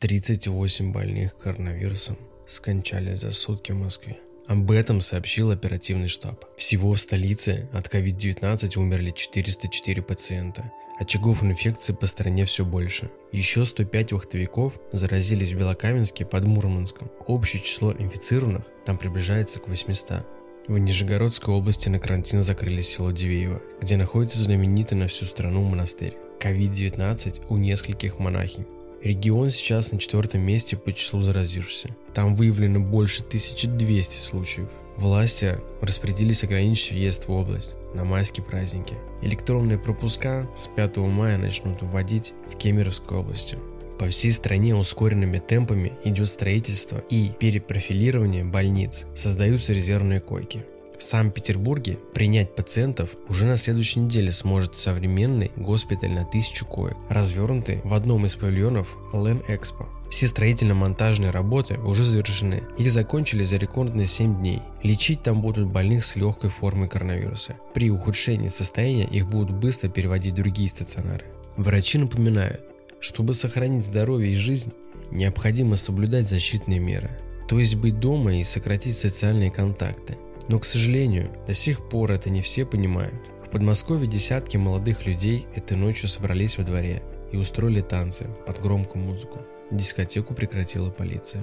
38 больных коронавирусом скончались за сутки в Москве. Об этом сообщил оперативный штаб. Всего в столице от COVID-19 умерли 404 пациента. Очагов инфекции по стране все больше. Еще 105 вахтовиков заразились в Белокаменске под Мурманском. Общее число инфицированных там приближается к 800. В Нижегородской области на карантин закрыли село Дивеево, где находится знаменитый на всю страну монастырь. COVID-19 у нескольких монахинь. Регион сейчас на четвертом месте по числу заразившихся. Там выявлено больше 1200 случаев. Власти распорядились ограничить въезд в область на майские праздники. Электронные пропуска с 5 мая начнут вводить в Кемеровской области. По всей стране ускоренными темпами идет строительство и перепрофилирование больниц, создаются резервные койки. В Санкт-Петербурге принять пациентов уже на следующей неделе сможет современный госпиталь на тысячу коек, развернутый в одном из павильонов Лен Экспо. Все строительно-монтажные работы уже завершены. Их закончили за рекордные 7 дней. Лечить там будут больных с легкой формой коронавируса. При ухудшении состояния их будут быстро переводить в другие стационары. Врачи напоминают, чтобы сохранить здоровье и жизнь, необходимо соблюдать защитные меры. То есть быть дома и сократить социальные контакты – но, к сожалению, до сих пор это не все понимают. В Подмосковье десятки молодых людей этой ночью собрались во дворе и устроили танцы под громкую музыку. Дискотеку прекратила полиция.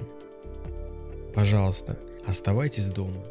Пожалуйста, оставайтесь дома.